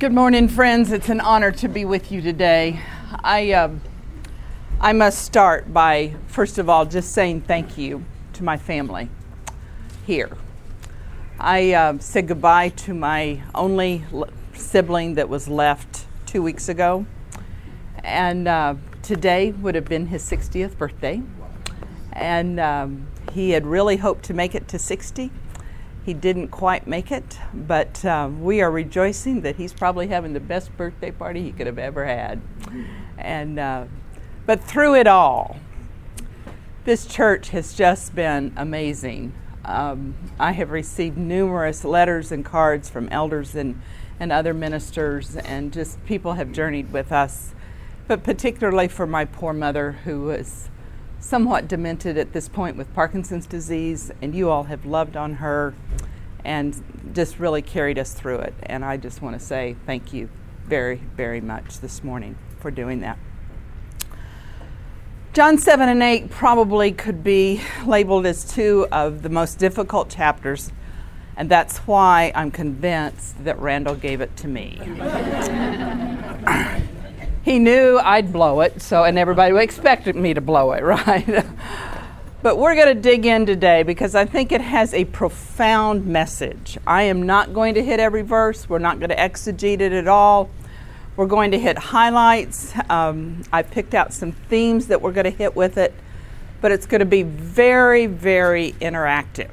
Good morning, friends. It's an honor to be with you today. I, um, I must start by, first of all, just saying thank you to my family here. I uh, said goodbye to my only l- sibling that was left two weeks ago, and uh, today would have been his 60th birthday. And um, he had really hoped to make it to 60 he didn't quite make it, but um, we are rejoicing that he's probably having the best birthday party he could have ever had. And uh, but through it all, this church has just been amazing. Um, I have received numerous letters and cards from elders and, and other ministers, and just people have journeyed with us. But particularly for my poor mother, who was somewhat demented at this point with Parkinson's disease, and you all have loved on her and just really carried us through it. And I just want to say thank you very, very much this morning for doing that. John 7 and 8 probably could be labeled as two of the most difficult chapters, and that's why I'm convinced that Randall gave it to me. he knew I'd blow it, so and everybody expected me to blow it, right? but we're going to dig in today because I think it has a profound message. I am not going to hit every verse. We're not going to exegete it at all. We're going to hit highlights. Um, I picked out some themes that we're going to hit with it, but it's going to be very, very interactive.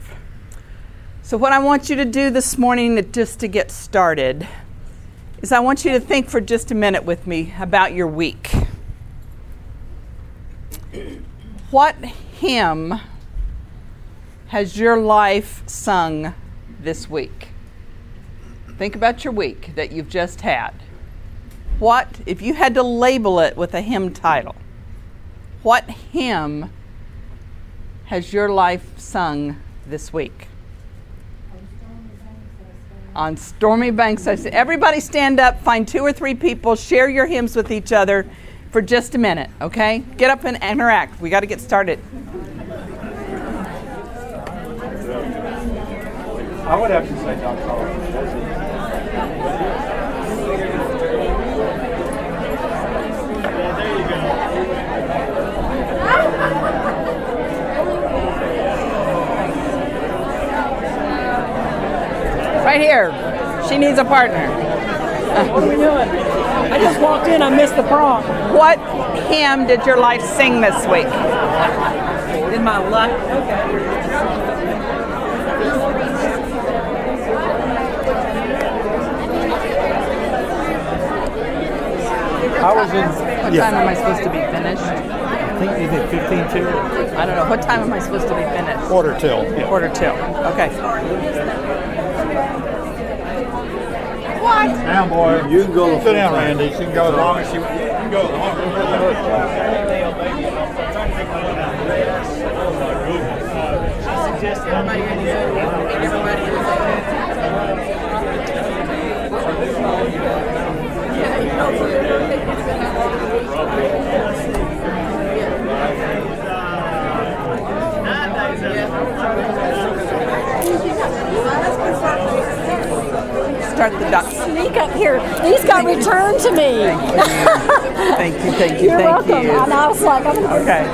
So, what I want you to do this morning, just to get started, is I want you to think for just a minute with me about your week. What hymn has your life sung this week? Think about your week that you've just had. What, if you had to label it with a hymn title, what hymn has your life sung this week? On stormy banks. I said, everybody stand up, find two or three people, share your hymns with each other for just a minute, okay? Get up and interact. We got to get started. I would have to say John Right here. She needs a partner. What are we doing? I just walked in. I missed the prom. What hymn did your life sing this week? In my luck. Okay. I was in. What time am I supposed to be finished? I think you did 15 too. I don't know. What time am I supposed to be finished? Quarter till. Yeah. Quarter two. Okay. What? Down, boy. You can go. Sit down, Randy. She can go as long as she. You can go as long Start the ducks. Sneak up here. These got returned to me. Thank you. Thank you. You're thank welcome. you. And I was like, I'm Okay.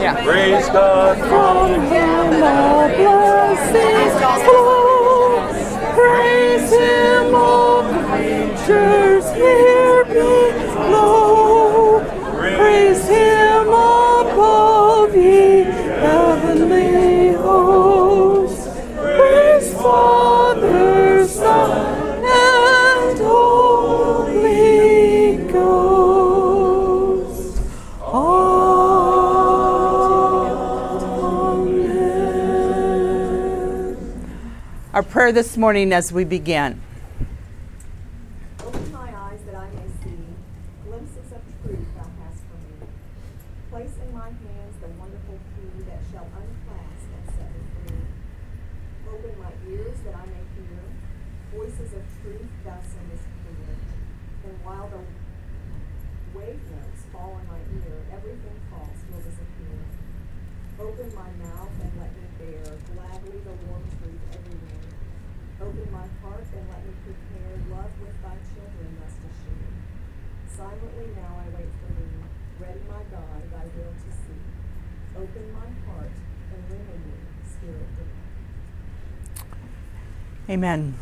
Yeah. Praise God. from him prayer this morning as we begin. Open my eyes that I may see glimpses of truth thou hast for me. Place in my hands the wonderful key that shall unclasp and set me free. Open my ears that I may hear voices of truth thou sendest clear. And while the wave notes fall on my ear, everything false will disappear. Open my mouth and let me bear gladly the warm truth everywhere. Open my heart and let me prepare love with thy children thus to share. Silently now I wait for thee, ready my God, thy will to see. Open my heart and render me, Spirit divine. Amen.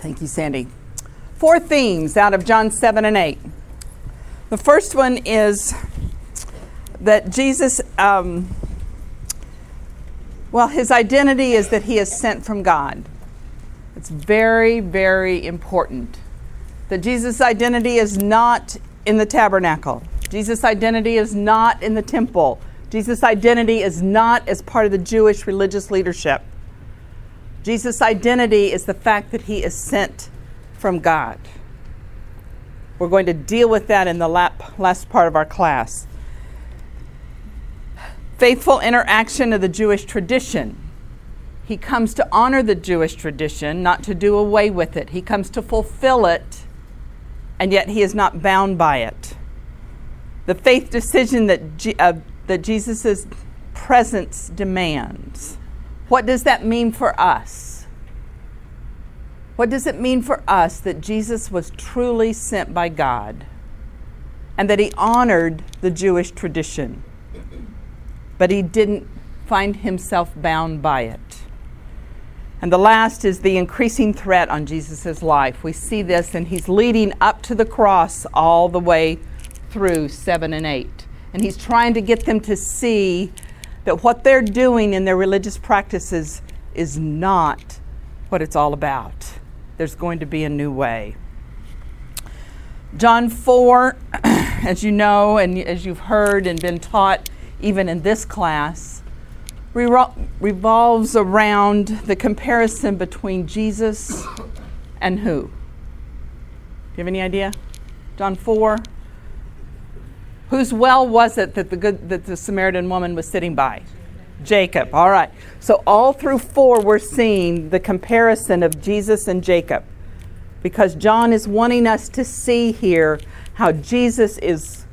Thank you, Sandy. Four themes out of John 7 and 8. The first one is that Jesus, um, well, his identity is that he is sent from God. It's very, very important that Jesus' identity is not in the tabernacle. Jesus' identity is not in the temple. Jesus' identity is not as part of the Jewish religious leadership. Jesus' identity is the fact that he is sent from God. We're going to deal with that in the last part of our class. Faithful interaction of the Jewish tradition. He comes to honor the Jewish tradition, not to do away with it. He comes to fulfill it, and yet he is not bound by it. The faith decision that, G- uh, that Jesus' presence demands. What does that mean for us? What does it mean for us that Jesus was truly sent by God and that he honored the Jewish tradition, but he didn't find himself bound by it? And the last is the increasing threat on Jesus' life. We see this, and he's leading up to the cross all the way through 7 and 8. And he's trying to get them to see that what they're doing in their religious practices is not what it's all about. There's going to be a new way. John 4, as you know, and as you've heard and been taught even in this class, revolves around the comparison between Jesus and who? Do you have any idea? John 4. Whose well was it that the good that the Samaritan woman was sitting by? Jacob. All right. So all through 4 we're seeing the comparison of Jesus and Jacob. Because John is wanting us to see here how Jesus is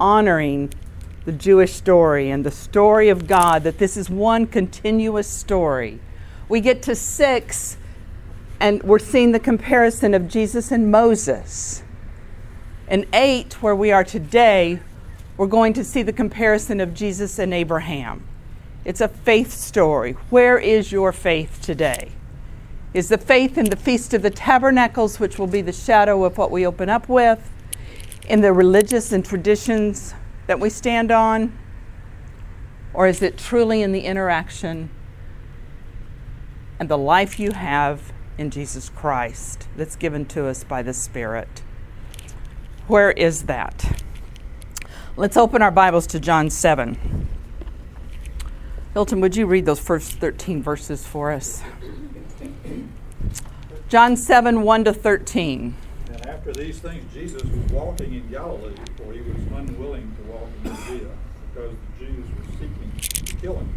honoring the Jewish story and the story of God, that this is one continuous story. We get to six, and we're seeing the comparison of Jesus and Moses. In eight, where we are today, we're going to see the comparison of Jesus and Abraham. It's a faith story. Where is your faith today? Is the faith in the Feast of the Tabernacles, which will be the shadow of what we open up with, in the religious and traditions that we stand on? Or is it truly in the interaction and the life you have in Jesus Christ that's given to us by the Spirit? Where is that? Let's open our Bibles to John 7. Hilton, would you read those first 13 verses for us? John 7 1 to 13. And after these things, Jesus was walking in Galilee, for he was unwilling to walk in Judea, because the Jews were seeking to kill him.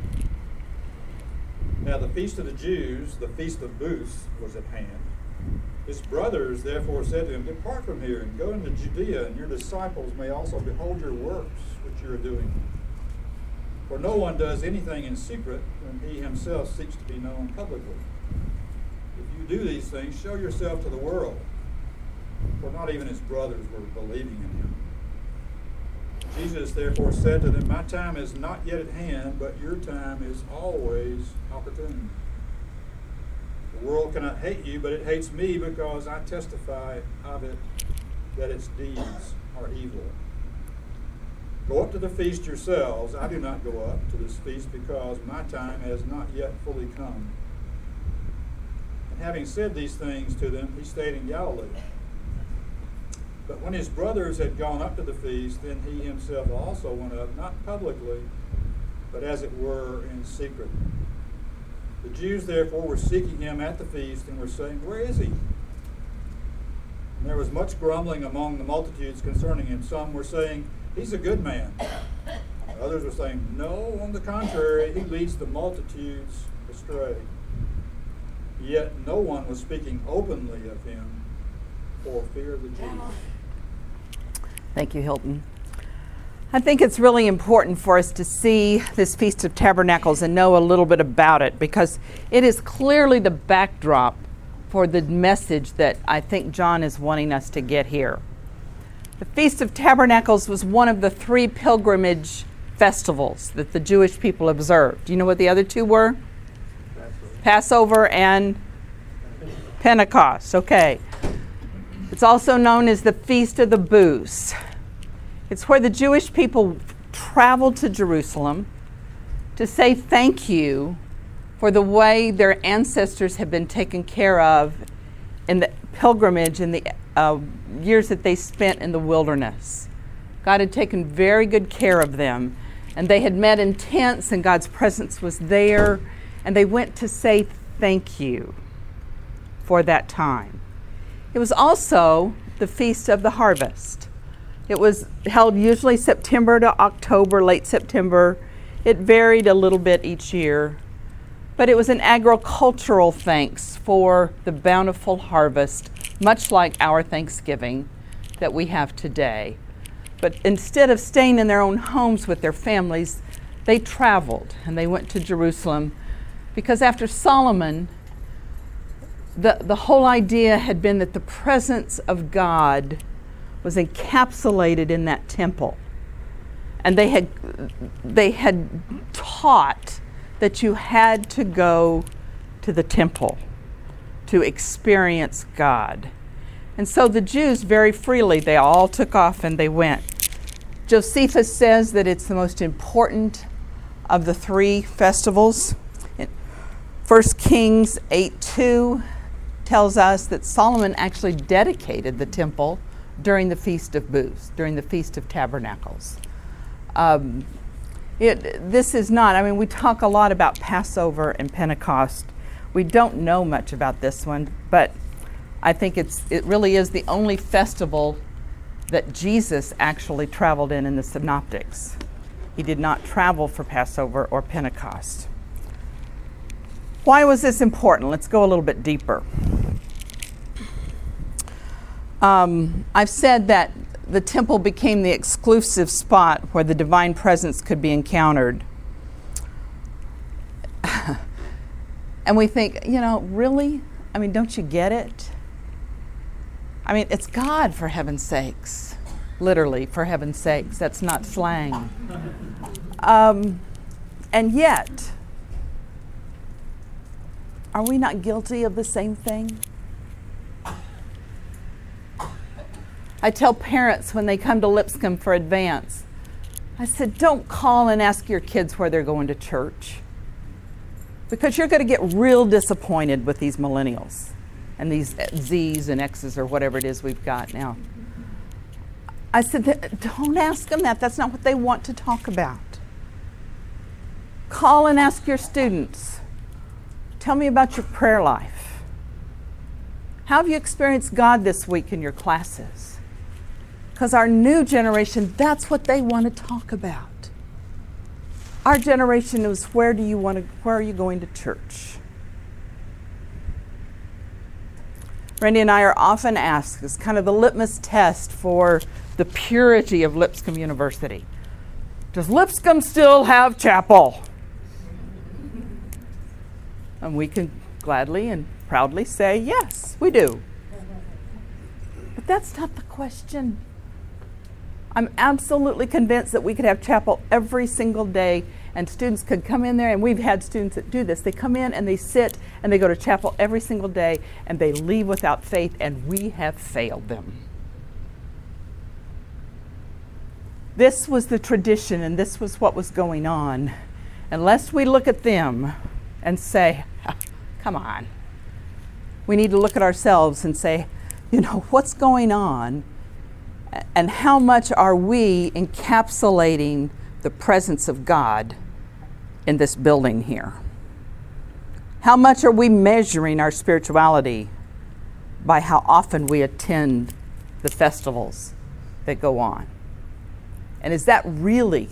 Now, the feast of the Jews, the feast of booths, was at hand. His brothers therefore said to him, Depart from here and go into Judea, and your disciples may also behold your works which you are doing. For no one does anything in secret when he himself seeks to be known publicly. If you do these things, show yourself to the world for not even his brothers were believing in him. Jesus therefore said to them, My time is not yet at hand, but your time is always opportune. The world cannot hate you, but it hates me because I testify of it that its deeds are evil. Go up to the feast yourselves. I do not go up to this feast because my time has not yet fully come. And having said these things to them, he stayed in Galilee. But when his brothers had gone up to the feast, then he himself also went up, not publicly, but as it were in secret. The Jews therefore were seeking him at the feast and were saying, Where is he? And there was much grumbling among the multitudes concerning him. Some were saying, He's a good man. Others were saying, No, on the contrary, he leads the multitudes astray. Yet no one was speaking openly of him for fear of the Jews. Thank you, Hilton. I think it's really important for us to see this Feast of Tabernacles and know a little bit about it because it is clearly the backdrop for the message that I think John is wanting us to get here. The Feast of Tabernacles was one of the three pilgrimage festivals that the Jewish people observed. Do you know what the other two were? Passover, Passover and Pentecost. Okay. It's also known as the Feast of the Booths. It's where the Jewish people traveled to Jerusalem to say thank you for the way their ancestors had been taken care of in the pilgrimage in the uh, years that they spent in the wilderness. God had taken very good care of them, and they had met in tents, and God's presence was there, and they went to say thank you for that time. It was also the Feast of the Harvest. It was held usually September to October, late September. It varied a little bit each year, but it was an agricultural thanks for the bountiful harvest, much like our Thanksgiving that we have today. But instead of staying in their own homes with their families, they traveled and they went to Jerusalem because after Solomon, the, the whole idea had been that the presence of God was encapsulated in that temple. And they had, they had taught that you had to go to the temple to experience God. And so the Jews very freely, they all took off and they went. Josephus says that it's the most important of the three festivals. 1 Kings 8 2 tells us that Solomon actually dedicated the temple during the Feast of Booths, during the Feast of Tabernacles. Um, it, this is not, I mean, we talk a lot about Passover and Pentecost. We don't know much about this one, but I think it's, it really is the only festival that Jesus actually traveled in in the Synoptics. He did not travel for Passover or Pentecost. Why was this important? Let's go a little bit deeper. Um, I've said that the temple became the exclusive spot where the divine presence could be encountered. and we think, you know, really? I mean, don't you get it? I mean, it's God, for heaven's sakes. Literally, for heaven's sakes. That's not slang. Um, and yet, are we not guilty of the same thing? I tell parents when they come to Lipscomb for advance, I said, don't call and ask your kids where they're going to church because you're going to get real disappointed with these millennials and these Z's and X's or whatever it is we've got now. I said, don't ask them that. That's not what they want to talk about. Call and ask your students. Tell me about your prayer life. How have you experienced God this week in your classes? Because our new generation, that's what they want to talk about. Our generation is where do you want to where are you going to church? Randy and I are often asked as kind of the litmus test for the purity of Lipscomb University. Does Lipscomb still have chapel? And we can gladly and proudly say, yes, we do. But that's not the question. I'm absolutely convinced that we could have chapel every single day and students could come in there and we've had students that do this. They come in and they sit and they go to chapel every single day and they leave without faith and we have failed them. This was the tradition and this was what was going on. Unless we look at them and say, come on. We need to look at ourselves and say, you know, what's going on? And how much are we encapsulating the presence of God in this building here? How much are we measuring our spirituality by how often we attend the festivals that go on? And is that really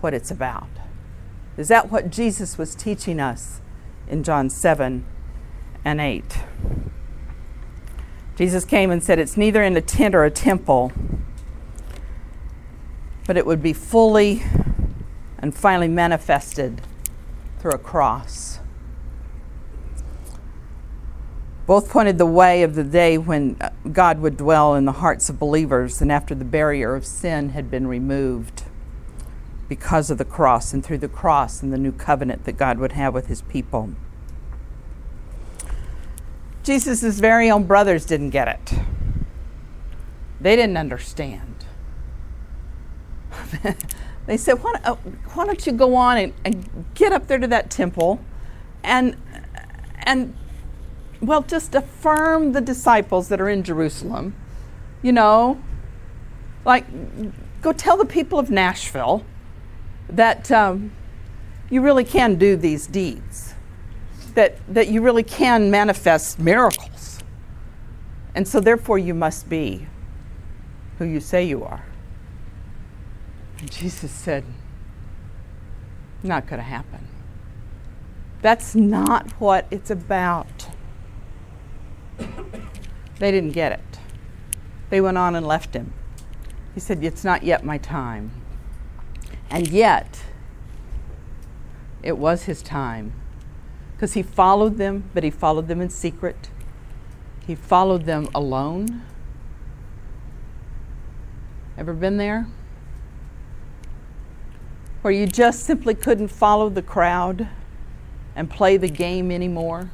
what it's about? Is that what Jesus was teaching us in John 7 and 8? Jesus came and said, It's neither in a tent or a temple, but it would be fully and finally manifested through a cross. Both pointed the way of the day when uh, God would dwell in the hearts of believers and after the barrier of sin had been removed because of the cross and through the cross and the new covenant that God would have with his people. Jesus' very own brothers didn't get it. They didn't understand. they said, why, uh, why, don't you go on and, and get up there to that temple and, and well, just affirm the disciples that are in Jerusalem. You know, like go tell the people of Nashville that um, you really can do these deeds, that, that you really can manifest miracles. And so, therefore, you must be who you say you are. And Jesus said, Not going to happen. That's not what it's about. They didn't get it. They went on and left him. He said, It's not yet my time. And yet, it was his time. Because he followed them, but he followed them in secret. He followed them alone. Ever been there? Where you just simply couldn't follow the crowd and play the game anymore?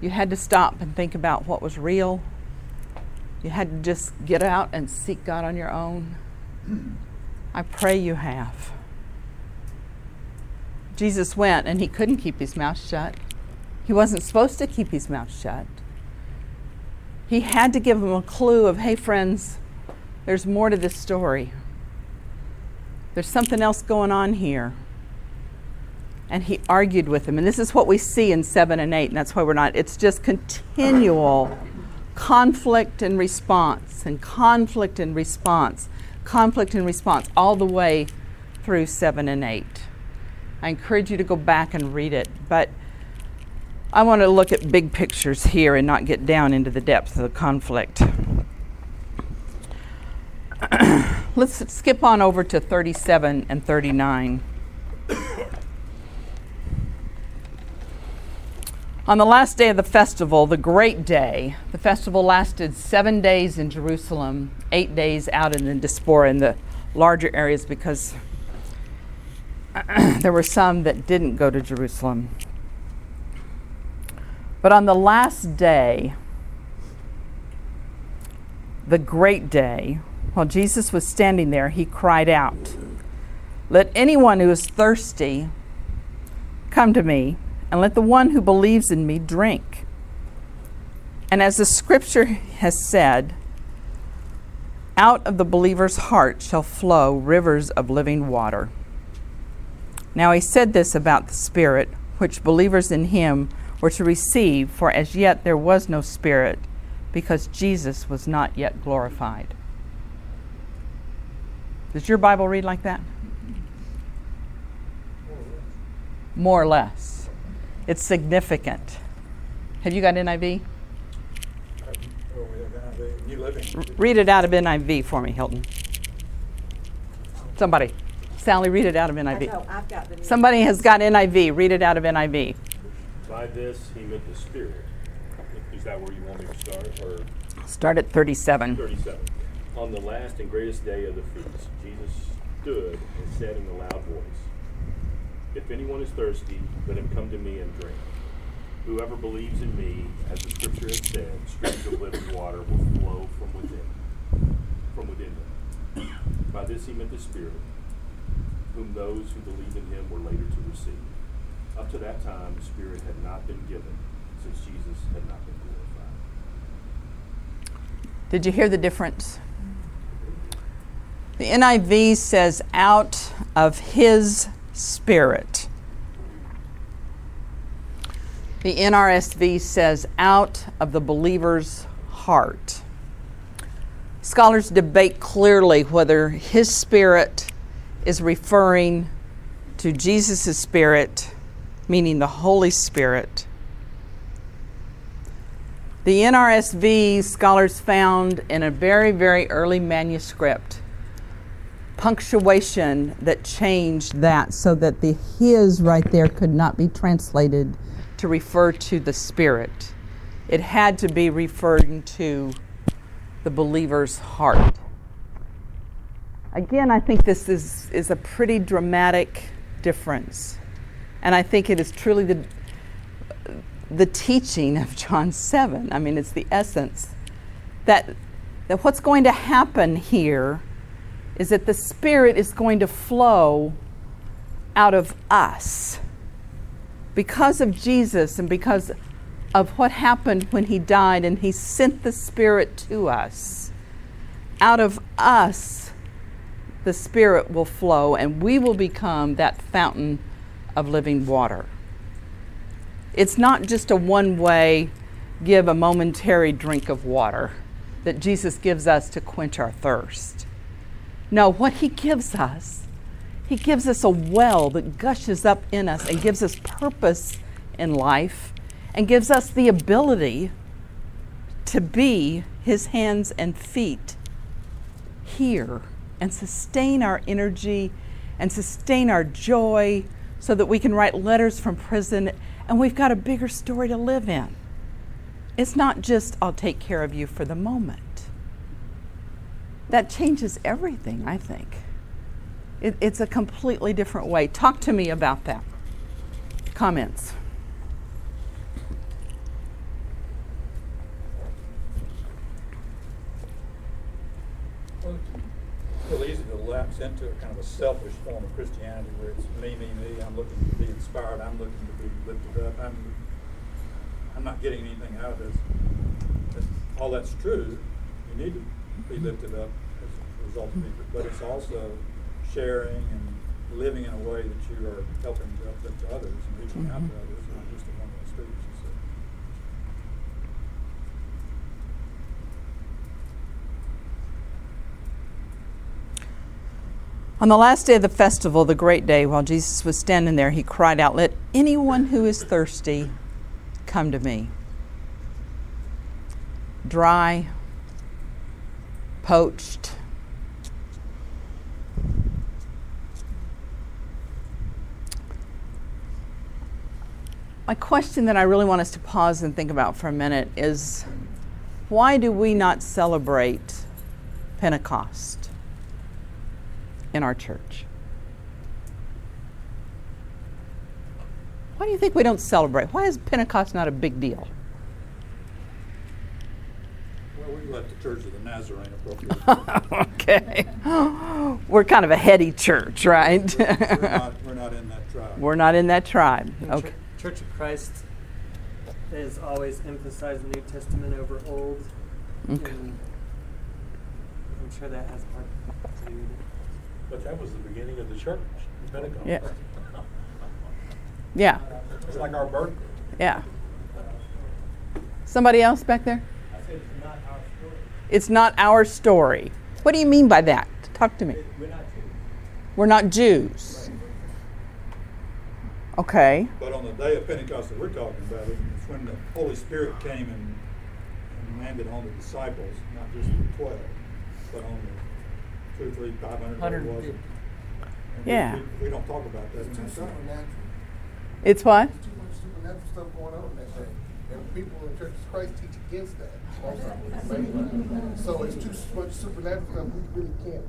You had to stop and think about what was real. You had to just get out and seek God on your own. I pray you have. Jesus went and he couldn't keep his mouth shut. He wasn't supposed to keep his mouth shut. He had to give them a clue of, hey, friends, there's more to this story. There's something else going on here and he argued with him. And this is what we see in 7 and 8, and that's why we're not, it's just continual conflict and response, and conflict and response, conflict and response, all the way through 7 and 8. I encourage you to go back and read it, but I want to look at big pictures here and not get down into the depth of the conflict. Let's skip on over to 37 and 39. On the last day of the festival, the great day, the festival lasted seven days in Jerusalem, eight days out in the diaspora in the larger areas because there were some that didn't go to Jerusalem. But on the last day, the great day, while Jesus was standing there, he cried out, Let anyone who is thirsty come to me and let the one who believes in me drink. And as the scripture has said, out of the believer's heart shall flow rivers of living water. Now he said this about the Spirit, which believers in him were to receive, for as yet there was no Spirit, because Jesus was not yet glorified. Does your Bible read like that? More or less. It's significant. Have you got NIV? Read it out of NIV for me, Hilton. Somebody. Sally, read it out of NIV. Somebody has got NIV. Read it out of NIV. By this, he meant the Spirit. Is that where you want me to start? Or start at 37. 37. On the last and greatest day of the feast, Jesus stood and said in a loud voice, if anyone is thirsty, let him come to me and drink. Whoever believes in me, as the scripture has said, streams of living water will flow from within, from within them. By this he meant the Spirit, whom those who believe in him were later to receive. Up to that time, the Spirit had not been given, since Jesus had not been glorified. Did you hear the difference? The NIV says, out of his spirit. The NRSV says, out of the believer's heart. Scholars debate clearly whether his spirit is referring to Jesus' spirit, meaning the Holy Spirit, The NRSV scholars found in a very, very early manuscript punctuation that changed that so that the his right there could not be translated to refer to the Spirit. It had to be referring to the believer's heart. Again, I think this is, is a pretty dramatic difference. And I think it is truly the, the teaching of John 7. I mean, it's the essence that, that what's going to happen here is that the Spirit is going to flow out of us because of Jesus and because of what happened when He died and He sent the Spirit to us. Out of us, the Spirit will flow and we will become that fountain of living water. It's not just a one way, give a momentary drink of water that Jesus gives us to quench our thirst. No, what He gives us, He gives us a well that gushes up in us and gives us purpose in life and gives us the ability to be His hands and feet here and sustain our energy and sustain our joy so that we can write letters from prison and we've got a bigger story to live in. It's not just, I'll take care of you for the moment. That changes everything, I think. It, it's a completely different way. Talk to me about that. Comments? Real easy to lapse into a kind of a selfish form of Christianity where it's me, me, me. I'm looking to be inspired. I'm looking to be lifted up. I'm, I'm not getting anything out of this. But all that's true. You need to be lifted up as a result of it. But it's also sharing and living in a way that you are helping to uplift others and reaching out to others, not just a one-way street, as you said. On the last day of the festival, the great day, while Jesus was standing there, he cried out, Let anyone who is thirsty come to me. Dry, poached, My question that I really want us to pause and think about for a minute is why do we not celebrate Pentecost in our church? Why do you think we don't celebrate? Why is Pentecost not a big deal? Well, we left the Church of the Nazarene appropriate. okay. We're kind of a heady church, right? we're, we're not, we're not in that tribe. We're not in that tribe. Okay. Church of Christ has always emphasized the New Testament over Old. Okay. And I'm sure that has part to do with it. But that was the beginning of the church, the Pentecost. Yeah. Yeah. It's like our birth. Yeah. Somebody else back there? It's not our story. it's not our story. What do you mean by that? Talk to me. We're not Jews. Okay. But on the day of Pentecost that we're talking about, it's when the Holy Spirit came and, and landed on the disciples, not just the twelve, but on the two, three, five hundred, whatever it was. And we- Yeah. We, we don't talk about that in It's too that time. supernatural. It's what? There's too much supernatural stuff going on in that thing. And people in the Church of Christ teach against that. So it's too much supernatural stuff we really can't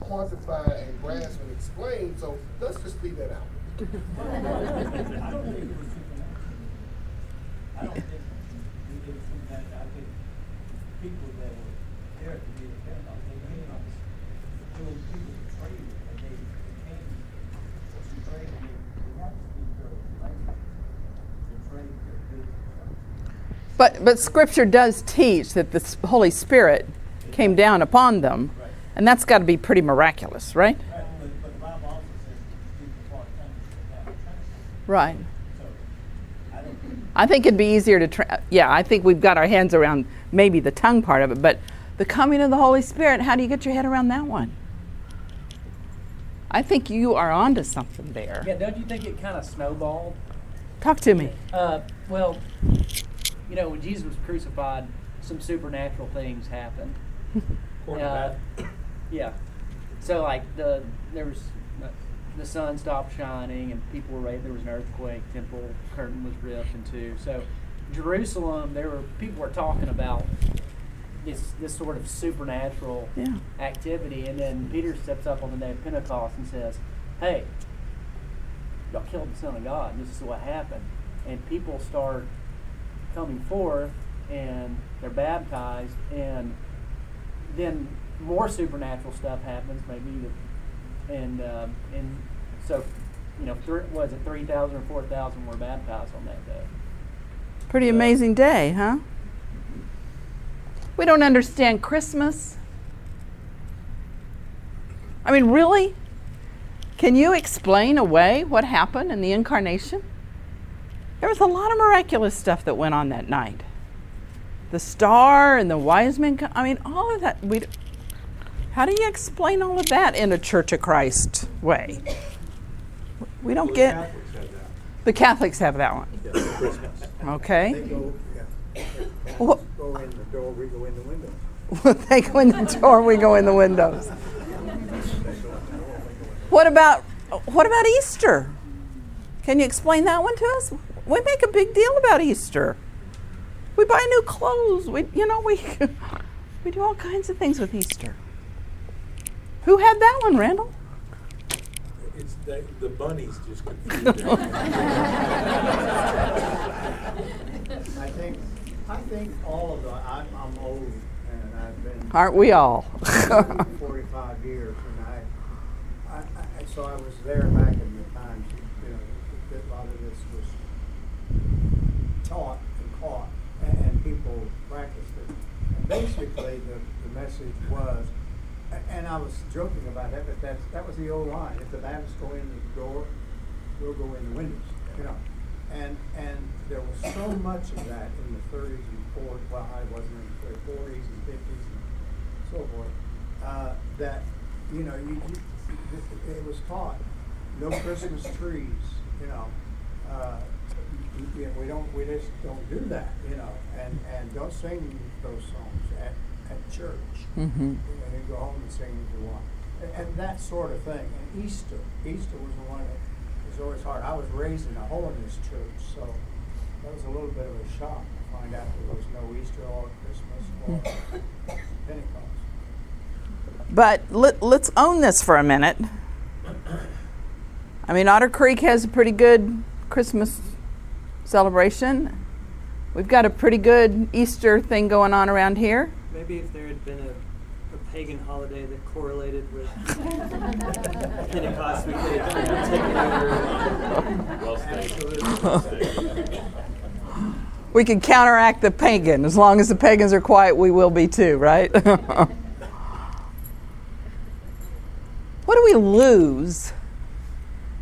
quantify and grasp and explain. So let's just leave that out. I don't think it was supernatural. I don't think we did supernatural. I think people that were there to be the Pentecost, they came up doing people to trade it, and they came to trade, and they they had to speak their language to trade their goods. But but scripture does teach that the Holy Spirit came down upon them. And that's got to be pretty miraculous, right? Right, but, but the Bible also says people part tongues should have a translation. Right. So, I think I think it'd be easier to tra- yeah, I think we've got our hands around maybe the tongue part of it, but the coming of the Holy Spirit, how do you get your head around that one? I think you are onto something there. Yeah, don't you think it kind of snowballed? Talk to me. Uh, well, you know, when Jesus was crucified, some supernatural things happened. According Uh, to that, Yeah. So like the there was uh, the sun stopped shining and people were raised. There was an earthquake. Temple curtain was ripped in two. So Jerusalem, there were people were talking about this this sort of supernatural Yeah. activity, and then Peter steps up on the day of Pentecost and says, "Hey, y'all killed the Son of God. This is what happened." And people start coming forth, and they're baptized, and then more supernatural stuff happens, maybe, the, and um, and so you know, th- was it three thousand or four thousand were baptized on that day? Pretty Yeah. amazing day, huh? We don't understand Christmas. I mean, really? Can you explain away what happened in the incarnation? There was a lot of miraculous stuff that went on that night. The star and the wise men, I mean, all of that. We, how do you explain all of that in a Church of Christ way? We don't get. The Catholics have that one. Okay. They. Wha- Go in the door, we go in the window. they go in the door, we go in the windows. What about what about Easter? Can you explain that one to us? We make a big deal about Easter. We buy new clothes. We you know we we do all kinds of things with Easter. Who had that one, Randall? It's the, the bunnies just confused everything. I think, I think all of the, I'm, I'm old and I've been. Aren't we all? Forty-five years and I, I, I, so I was there back in the times, you know, that a lot of this was taught and caught and, and people practiced it. And basically, the, the message was, and I was joking about that, but that's, that was the old line. If the Baptists go in the door, we'll go in the windows, you know. And, and there was so much of that in the thirties and forties, well, I wasn't in the forties and fifties and so forth, uh, that, you know, you, you, it was taught, no Christmas trees, you know. Uh, you- you- we don't, we just don't do that, you know, and, and don't sing those songs at, at church. mm-hmm. And then go home and sing if you want. And, and that sort of thing. And Easter, Easter was the one that was always hard. I was raised in a holiness church, so that was a little bit of a shock to find out there was no Easter or Christmas or Pentecost. But let, let's own this for a minute. I mean, Otter Creek has a pretty good Christmas celebration. We've got a pretty good Easter thing going on around here. Maybe if there had been a, a pagan holiday that correlated with Pentecost, we could have taken over. Well stated. Absolutely. Well stated. We can counteract the pagan. As long as the pagans are quiet, we will be too, right? what do we lose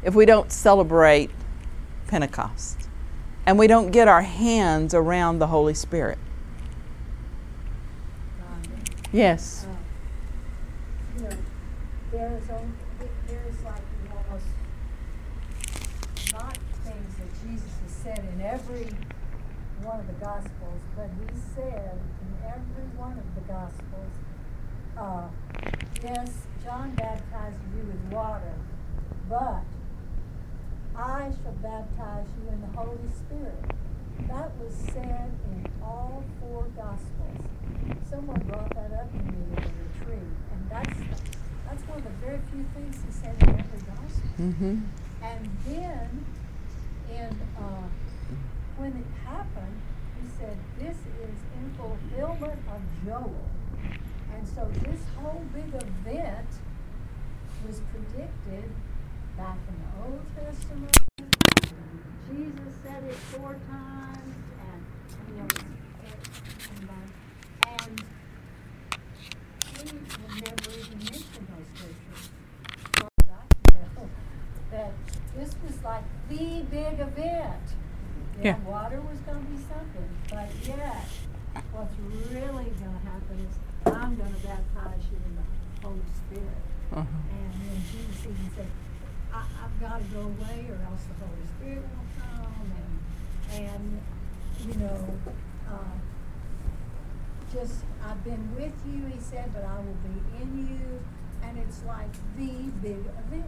if we don't celebrate Pentecost and we don't get our hands around the Holy Spirit? Yes. you know, there's on, there's like almost not things that Jesus has said in every one of the Gospels, but he said in every one of the Gospels, uh, yes, John baptized you with water, but I shall baptize you in the Holy Spirit. That was said in all four Gospels. Someone brought that up to me at a retreat, and that's that's one of the very few things he said in every Gospel. Mm-hmm. And then, in uh, when it happened, he said, "This is in fulfillment of Joel." And so this whole big event was predicted back in the Old Testament. Jesus said it four times, and you know, and, would never even mention those scriptures. As far as I can that this was like the big event. Yeah. water was going to be something, but yet, what's really going to happen is I'm going to baptize you in the Holy Spirit. Uh-huh. And then Jesus even said, got to go away or else the Holy Spirit won't come. And, and you know, uh, just, I've been with you, he said, but I will be in you, and it's like the big event.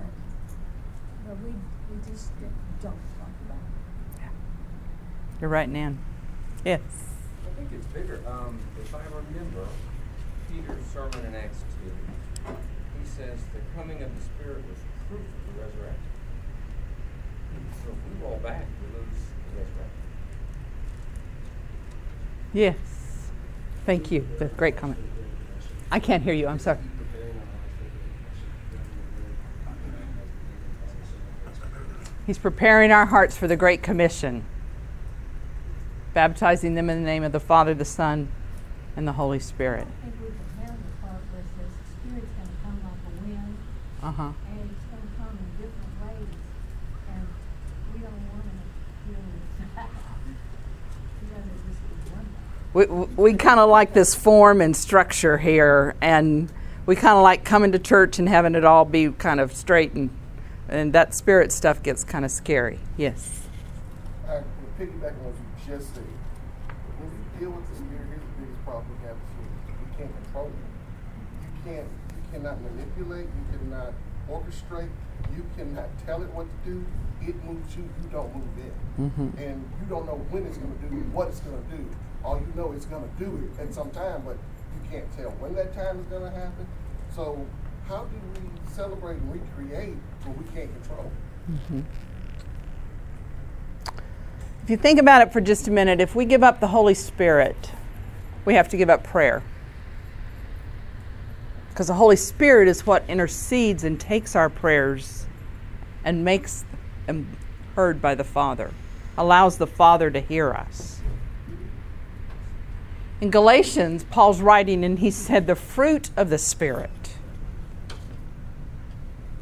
But we, we just don't talk about it. You're right, Nan. Yes. I think it's bigger. Um, if I remember Peter's sermon in Acts 2, he says the coming of the Spirit was proof of the resurrection. So if we roll back, we lose the resurrection. Yes. Thank you. The great comment. I can't hear you. I'm sorry. He's preparing our hearts for the Great Commission, baptizing them in the name of the Father, the Son, and the Holy Spirit. I think we can handle the part where it says the Spirit's gonna come like a wind, Uh huh. and it's gonna come in different ways, and we. We kind of like this form and structure here, and we kind of like coming to church and having it all be kind of straight, and, and that spirit stuff gets kind of scary. Yes. Uh, I will piggyback on what you just said. When you deal with the spirit, here's the biggest problem we have is you can't control it. You can't, you cannot manipulate, you cannot orchestrate, you cannot tell it what to do. It moves you, you don't move it. Mhm. And you don't know when it's gonna do, what it's gonna do. All you know it's gonna do it at some time, but you can't tell when that time is gonna happen. So how do we celebrate and recreate what we can't control? If you think about it for just a minute, if we give up the Holy Spirit, we have to give up prayer. Because the Holy Spirit is what intercedes and takes our prayers and makes them heard by the Father, allows the Father to hear us. In Galatians, Paul's writing and he said, the fruit of the Spirit.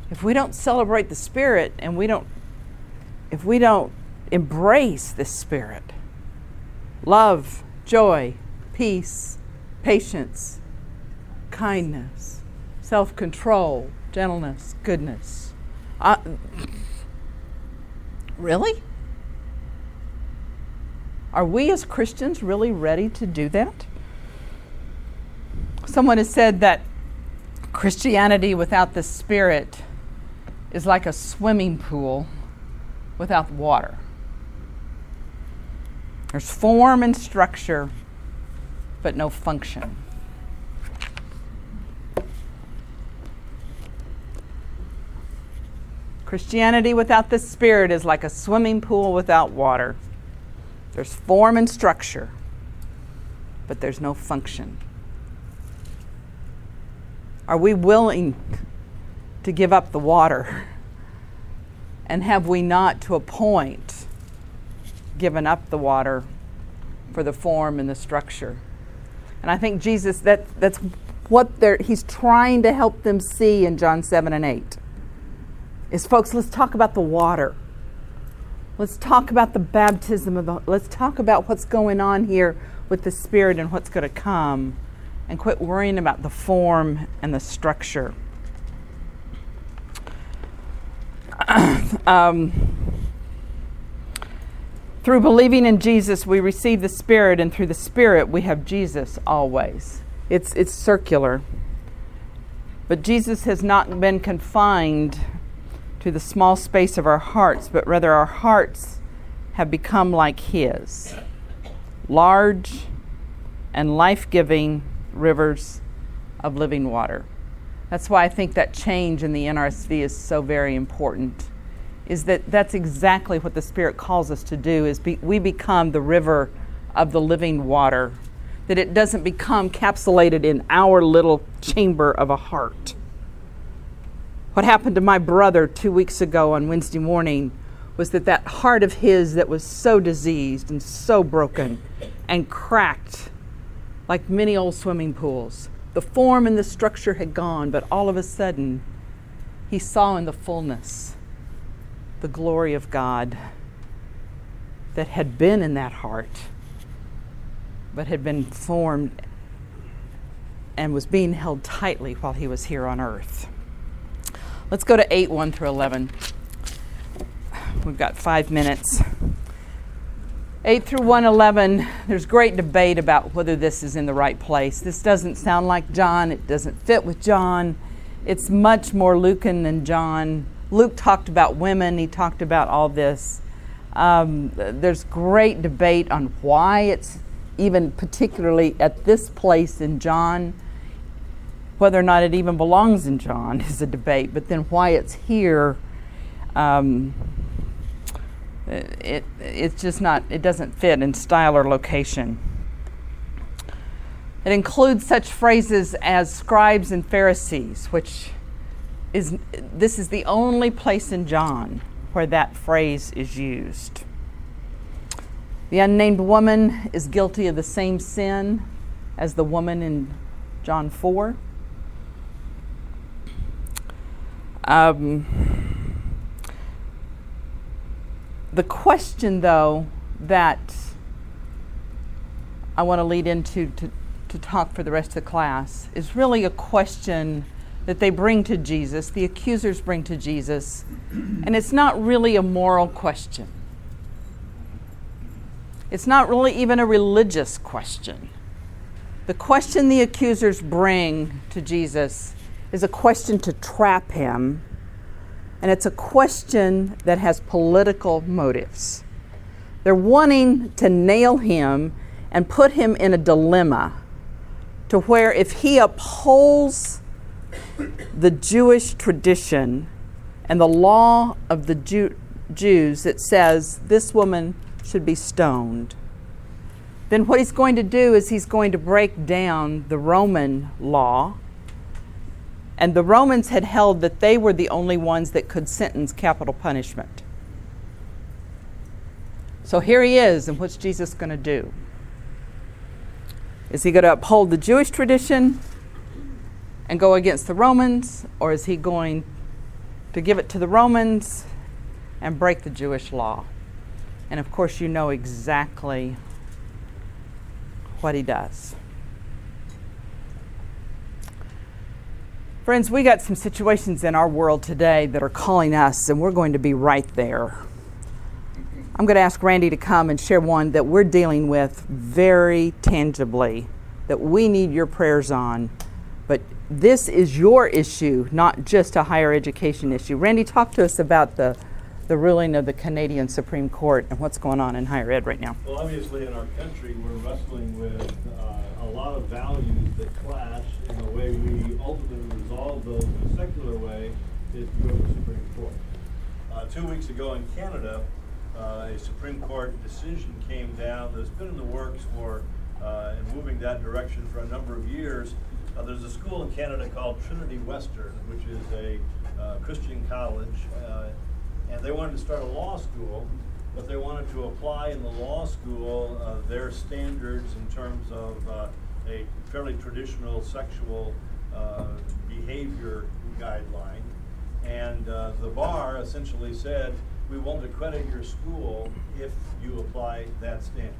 If we don't celebrate the Spirit and we don't, if we don't embrace the Spirit, love, joy, peace, patience, kindness, self control, gentleness, goodness. Uh, really? Are we as Christians really ready to do that? Someone has said that Christianity without the Spirit is like a swimming pool without water. There's form and structure, but no function. Christianity without the Spirit is like a swimming pool without water. There's form and structure, but there's no function. Are we willing to give up the water? And have we not, to a point, given up the water for the form and the structure? And I think Jesus, that, that's what he's trying to help them see in John 7 and 8. Is, folks, let's talk about the water. Let's talk about the baptism of the, let's talk about what's going on here with the Spirit and what's going to come, and quit worrying about the form and the structure. um, through believing in Jesus, we receive the Spirit, and through the Spirit, we have Jesus always. It's, it's circular. But Jesus has not been confined to the small space of our hearts, but rather our hearts have become like His large and life giving rivers of living water. That's why I think that change in the NRSV is so very important. Is that that's exactly what the Spirit calls us to do? Is be, we become the river of the living water, that it doesn't become capsulated in our little chamber of a heart. What happened to my brother two weeks ago on Wednesday morning was that that heart of his that was so diseased and so broken and cracked like many old swimming pools the form and the structure had gone, but all of a sudden, he saw in the fullness the glory of God that had been in that heart, but had been formed and was being held tightly while he was here on earth. Let's go to 8 1 through 11. We've got five minutes. 8 through 111, there's great debate about whether this is in the right place. This doesn't sound like John, it doesn't fit with John. It's much more Lucan than John. Luke talked about women, he talked about all this. Um, there's great debate on why it's even particularly at this place in John. Whether or not it even belongs in John is a debate, but then why it's here. Um, it, it's just not, it doesn't fit in style or location. It includes such phrases as scribes and Pharisees, which is, this is the only place in John where that phrase is used. The unnamed woman is guilty of the same sin as the woman in John 4. Um, the question, though, that I want to lead into to, to talk for the rest of the class is really a question that they bring to Jesus, the accusers bring to Jesus, and it's not really a moral question. It's not really even a religious question. The question the accusers bring to Jesus is a question to trap him and it's a question that has political motives. They're wanting to nail him and put him in a dilemma to where if he upholds the Jewish tradition and the law of the Jew- Jews that says this woman should be stoned, then what he's going to do is he's going to break down the Roman law and the Romans had held that they were the only ones that could sentence capital punishment. So here he is, and what's Jesus going to do? Is he going to uphold the Jewish tradition and go against the Romans, or is he going to give it to the Romans and break the Jewish law? And of course, you know exactly what he does. Friends, we got some situations in our world today that are calling us, and we're going to be right there. I'm going to ask Randy to come and share one that we're dealing with very tangibly, that we need your prayers on. But this is your issue, not just a higher education issue. Randy, talk to us about the, the ruling of the Canadian Supreme Court and what's going on in higher ed right now. Well, obviously, in our country, we're wrestling with uh, a lot of values that clash in the way we ultimately resolve those in a secular way is to go to the Supreme Court. Uh, two weeks ago in Canada, uh, a Supreme Court decision came down that's been in the works for uh, in moving that direction for a number of years. Uh, there's a school in Canada called Trinity Western, which is a uh, Christian college, uh, and they wanted to start a law school, but they wanted to apply in the law school uh, their standards in terms of uh, a fairly traditional sexual uh, behavior guideline. And uh, the bar essentially said, we won't accredit your school if you apply that standard.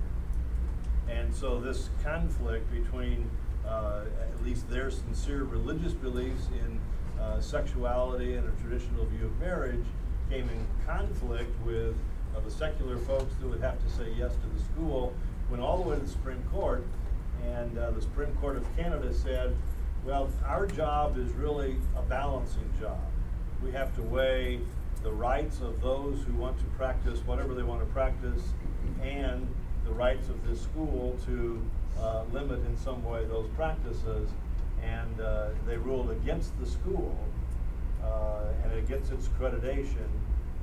And so this conflict between uh, at least their sincere religious beliefs in uh, sexuality and a traditional view of marriage came in conflict with uh, the secular folks that would have to say yes to the school, went all the way to the Supreme Court, and uh, the Supreme Court of Canada said, well, our job is really a balancing job. We have to weigh the rights of those who want to practice whatever they want to practice and the rights of this school to uh, limit in some way those practices. And uh, they ruled against the school uh, and against its accreditation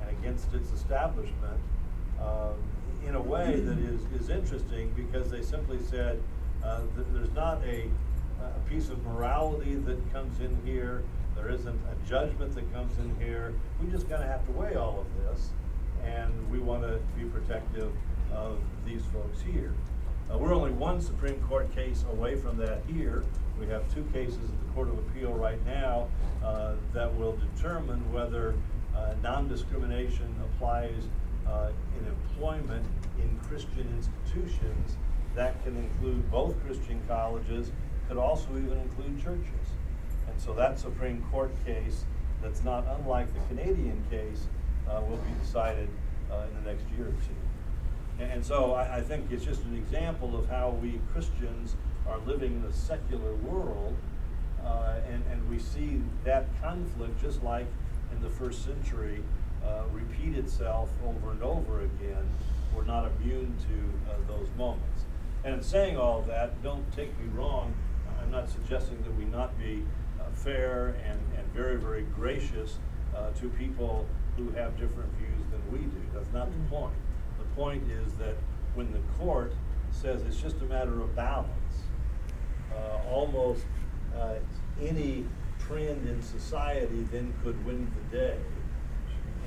and against its establishment in a way that is, is interesting because they simply said there's not a, a piece of morality that comes in here. There isn't a judgment that comes in here. We just kind of have to weigh all of this, and we want to be protective of these folks here. Uh, we're only one Supreme Court case away from that here. We have two cases at the Court of Appeal right now uh, that will determine whether uh, non-discrimination applies uh, in employment in Christian institutions. That can include both Christian colleges, could also even include churches. And so that Supreme Court case, that's not unlike the Canadian case, uh, will be decided uh, in the next year or two. And so I, I think it's just an example of how we Christians are living in a secular world, uh, and, and we see that conflict just like in the first century uh, repeat itself over and over again. We're not immune to uh, those moments. And in saying all that, don't take me wrong. I'm not suggesting that we not be uh, fair and, and very, very gracious uh, to people who have different views than we do. That's not the point. The point is that when the court says it's just a matter of balance, uh, almost uh, any trend in society then could win the day.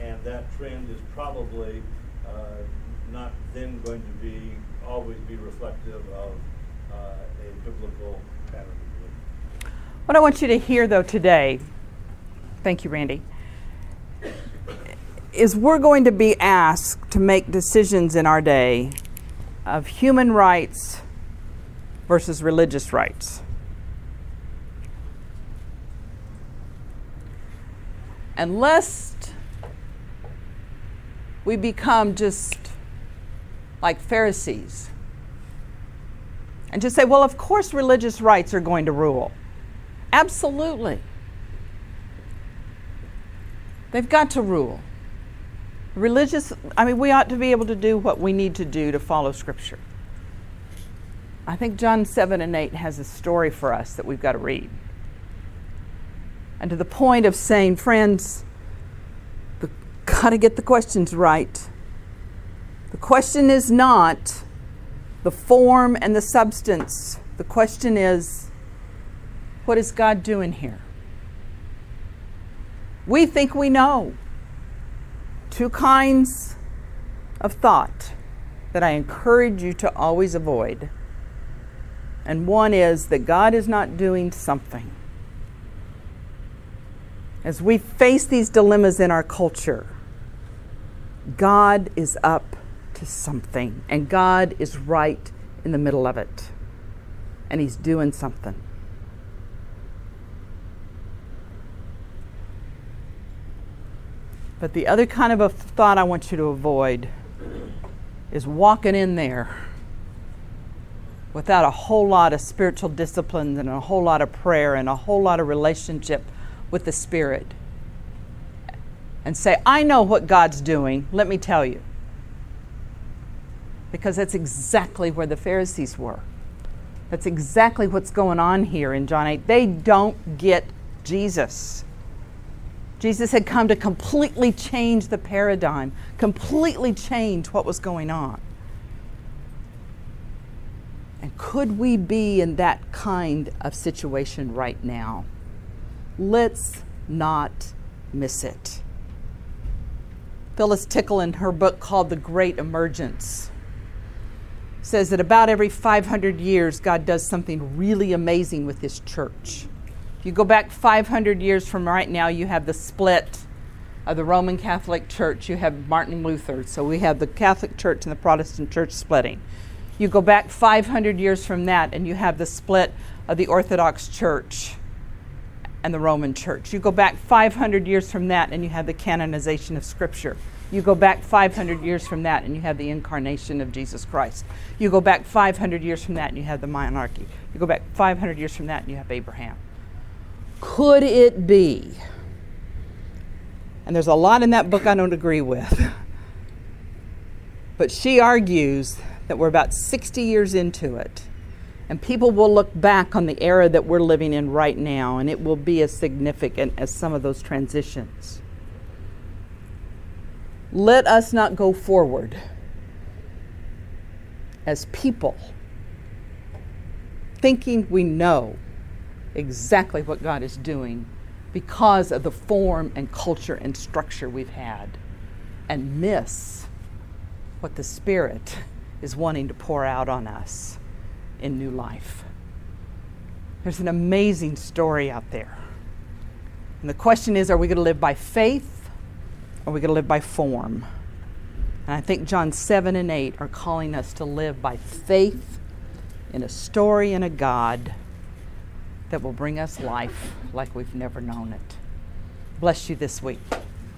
And that trend is probably uh, not then going to be always be reflective of a biblical pattern. What I want you to hear, though, today, thank you, Randy, is we're going to be asked to make decisions in our day of human rights versus religious rights. And lest we become just like Pharisees and just say, well, of course religious rights are going to rule. Absolutely. They've got to rule. Religious, I mean, we ought to be able to do what we need to do to follow Scripture. I think John 7 and 8 has a story for us that we've got to read. And to the point of saying, friends, we've got to get the questions right. The question is not the form and the substance. The question is, what is God doing here? We think we know. Two kinds of thought that I encourage you to always avoid. And one is that God is not doing something. As we face these dilemmas in our culture, God is up to something, and God is right in the middle of it, and He's doing something. But the other kind of a thought I want you to avoid is walking in there without a whole lot of spiritual disciplines and a whole lot of prayer and a whole lot of relationship with the Spirit and say, I know what God's doing, let me tell you. Because that's exactly where the Pharisees were. That's exactly what's going on here in John 8. They don't get Jesus. Jesus had come to completely change the paradigm, completely change what was going on. And could we be in that kind of situation right now? Let's not miss it. Phyllis Tickle, in her book called The Great Emergence, says that about every 500 years, God does something really amazing with His church. If you go back 500 years from right now, you have the split of the Roman Catholic Church. You have Martin Luther. So we have the Catholic Church and the Protestant Church splitting. You go back 500 years from that, and you have the split of the Orthodox Church and the Roman Church. You go back 500 years from that, and you have the canonization of Scripture. You go back 500 years from that, and you have the incarnation of Jesus Christ. You go back 500 years from that, and you have the monarchy. You go back 500 years from that, and you have Abraham. Could it be? And there's a lot in that book I don't agree with. But she argues that we're about 60 years into it. And people will look back on the era that we're living in right now, and it will be as significant as some of those transitions. Let us not go forward as people thinking we know exactly what God is doing because of the form and culture and structure we've had and miss what the Spirit is wanting to pour out on us in new life. There's an amazing story out there. And the question is are we going to live by faith are we going to live by form? And I think John 7 and 8 are calling us to live by faith in a story and a God that will bring us life like we've never known it. Bless you this week.